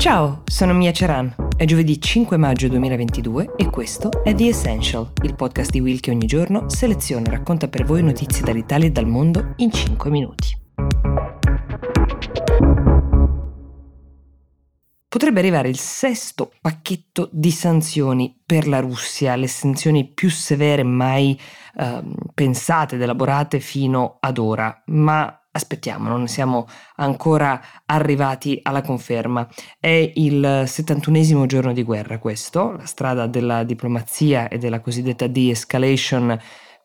Ciao, sono Mia Ceran. È giovedì 5 maggio 2022 e questo è The Essential, il podcast di Will che ogni giorno seleziona e racconta per voi notizie dall'Italia e dal mondo in 5 minuti. Potrebbe arrivare il sesto pacchetto di sanzioni per la Russia, le sanzioni più severe mai eh, pensate ed elaborate fino ad ora, ma aspettiamo, non siamo ancora arrivati alla conferma. È il 71 giorno di guerra questo, la strada della diplomazia e della cosiddetta de-escalation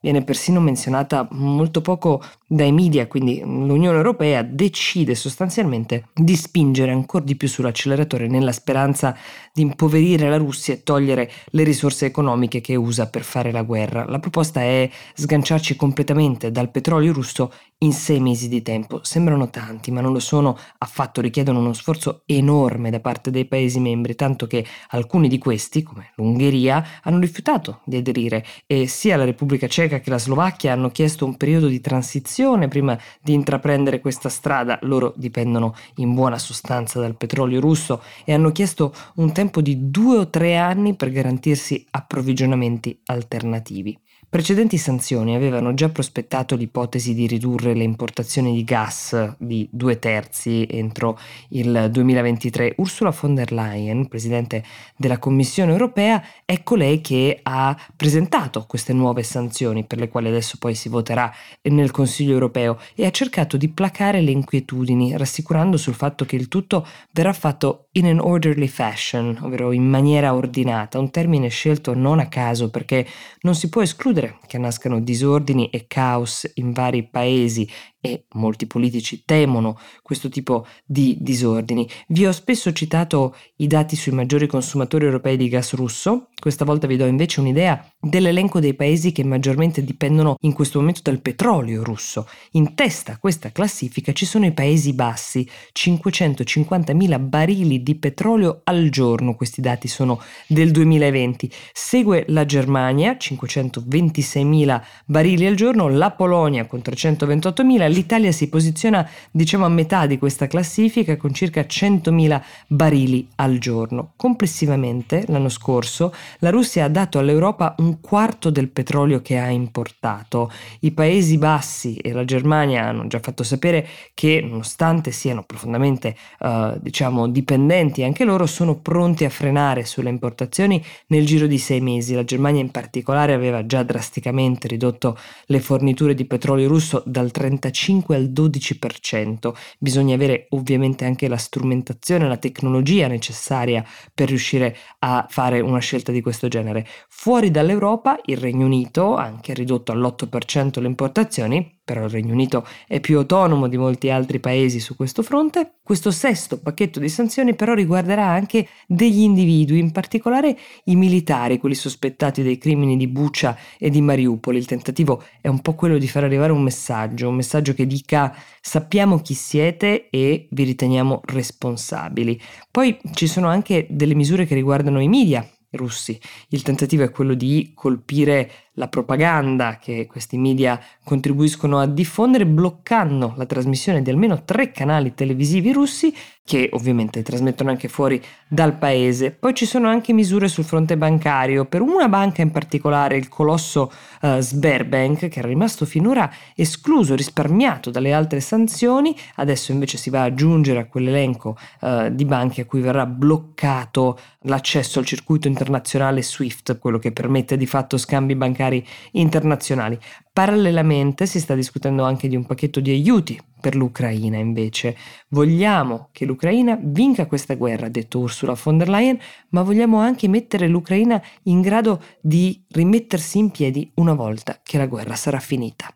viene persino menzionata molto poco dai media, quindi l'Unione Europea decide sostanzialmente di spingere ancora di più sull'acceleratore nella speranza di impoverire la Russia e togliere le risorse economiche che usa per fare la guerra. La proposta è sganciarci completamente dal petrolio russo in sei mesi di tempo. Sembrano tanti, ma non lo sono affatto, richiedono uno sforzo enorme da parte dei Paesi membri, tanto che alcuni di questi, come l'Ungheria, hanno rifiutato di aderire e sia la Repubblica Ceca che la Slovacchia hanno chiesto un periodo di transizione prima di intraprendere questa strada. Loro dipendono in buona sostanza dal petrolio russo e hanno chiesto un tempo di due o tre anni per garantirsi approvvigionamenti alternativi. Precedenti sanzioni avevano già prospettato l'ipotesi di ridurre le importazioni di gas di due terzi entro il 2023. Ursula von der Leyen, presidente della Commissione europea, è colei che ha presentato queste nuove sanzioni per le quali adesso poi si voterà nel Consiglio europeo e ha cercato di placare le inquietudini, rassicurando sul fatto che il tutto verrà fatto in an orderly fashion, ovvero in maniera ordinata, un termine scelto non a caso perché non si può escludere escludere che nascano disordini e caos in vari paesi e molti politici temono questo tipo di disordini. Vi ho spesso citato i dati sui maggiori consumatori europei di gas russo, questa volta vi do invece un'idea dell'elenco dei paesi che maggiormente dipendono in questo momento dal petrolio russo. In testa a questa classifica ci sono i Paesi Bassi, 550.000 barili di petrolio al giorno, questi dati sono del 2020. Segue la Germania, 526.000 barili al giorno, la Polonia con 328.000, l'Italia si posiziona diciamo a metà di questa classifica con circa 100.000 barili al giorno. Complessivamente l'anno scorso la Russia ha dato all'Europa un quarto del petrolio che ha importato. I Paesi Bassi e la Germania hanno già fatto sapere che nonostante siano profondamente uh, diciamo dipendenti anche loro sono pronti a frenare sulle importazioni nel giro di sei mesi. La Germania in particolare aveva già drasticamente ridotto le forniture di petrolio russo dal 35 5 al 12%. Bisogna avere ovviamente anche la strumentazione, la tecnologia necessaria per riuscire a fare una scelta di questo genere. Fuori dall'Europa il Regno Unito ha anche ridotto all'8% le importazioni, però il Regno Unito è più autonomo di molti altri paesi su questo fronte. Questo sesto pacchetto di sanzioni però riguarderà anche degli individui, in particolare i militari, quelli sospettati dei crimini di Bucia e di Mariupol. Il tentativo è un po' quello di far arrivare un messaggio, un messaggio che dica sappiamo chi siete e vi riteniamo responsabili. Poi ci sono anche delle misure che riguardano i media, russi. Il tentativo è quello di colpire la propaganda che questi media contribuiscono a diffondere bloccando la trasmissione di almeno tre canali televisivi russi che ovviamente trasmettono anche fuori dal paese. Poi ci sono anche misure sul fronte bancario. Per una banca in particolare, il colosso uh, Sberbank, che era rimasto finora escluso, risparmiato dalle altre sanzioni, adesso invece si va ad aggiungere a quell'elenco uh, di banche a cui verrà bloccato l'accesso al circuito internazionale SWIFT, quello che permette di fatto scambi bancari internazionali. Parallelamente si sta discutendo anche di un pacchetto di aiuti per l'Ucraina invece. Vogliamo che l'Ucraina vinca questa guerra, ha detto Ursula von der Leyen, ma vogliamo anche mettere l'Ucraina in grado di rimettersi in piedi una volta che la guerra sarà finita.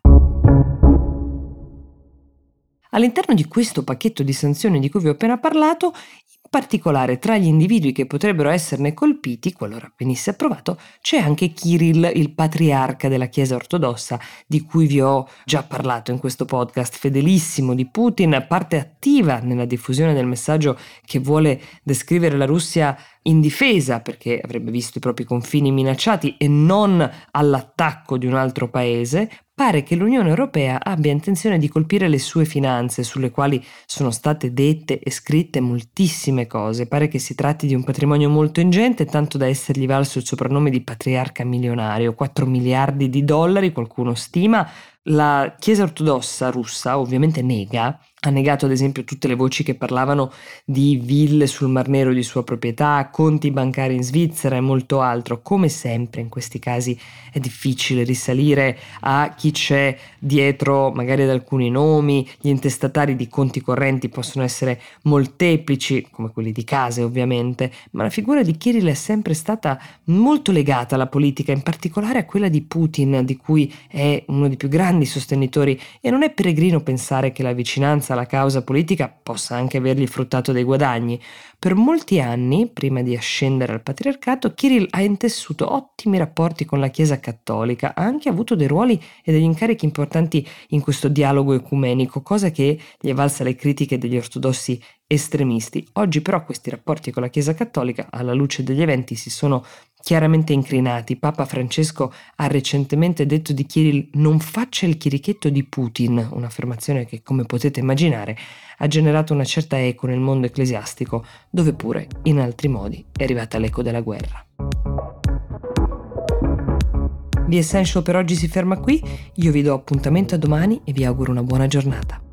All'interno di questo pacchetto di sanzioni di cui vi ho appena parlato, particolare tra gli individui che potrebbero esserne colpiti, qualora venisse approvato, c'è anche Kirill, il patriarca della Chiesa ortodossa, di cui vi ho già parlato in questo podcast, fedelissimo di Putin, parte attiva nella diffusione del messaggio che vuole descrivere la Russia in difesa perché avrebbe visto i propri confini minacciati e non all'attacco di un altro paese, pare che l'Unione Europea abbia intenzione di colpire le sue finanze, sulle quali sono state dette e scritte moltissime cose. Pare che si tratti di un patrimonio molto ingente, tanto da essergli valso il soprannome di patriarca milionario, 4 miliardi di dollari, qualcuno stima. La Chiesa ortodossa russa ovviamente nega ha negato ad esempio tutte le voci che parlavano di ville sul Mar Nero di sua proprietà, conti bancari in Svizzera e molto altro. Come sempre in questi casi è difficile risalire a chi c'è dietro magari ad alcuni nomi, gli intestatari di conti correnti possono essere molteplici, come quelli di case ovviamente, ma la figura di Kirill è sempre stata molto legata alla politica, in particolare a quella di Putin, di cui è uno dei più grandi sostenitori e non è peregrino pensare che la vicinanza alla causa politica possa anche avergli fruttato dei guadagni. Per molti anni, prima di ascendere al patriarcato, Kirill ha intessuto ottimi rapporti con la Chiesa cattolica, ha anche avuto dei ruoli e degli incarichi importanti in questo dialogo ecumenico, cosa che gli è valsa le critiche degli ortodossi estremisti. Oggi però questi rapporti con la Chiesa cattolica, alla luce degli eventi, si sono chiaramente incrinati. Papa Francesco ha recentemente detto di Kirill non faccia il chirichetto di Putin, un'affermazione che, come potete immaginare, ha generato una certa eco nel mondo ecclesiastico, dove pure, in altri modi, è arrivata l'eco della guerra. The Essential per oggi si ferma qui, io vi do appuntamento a domani e vi auguro una buona giornata.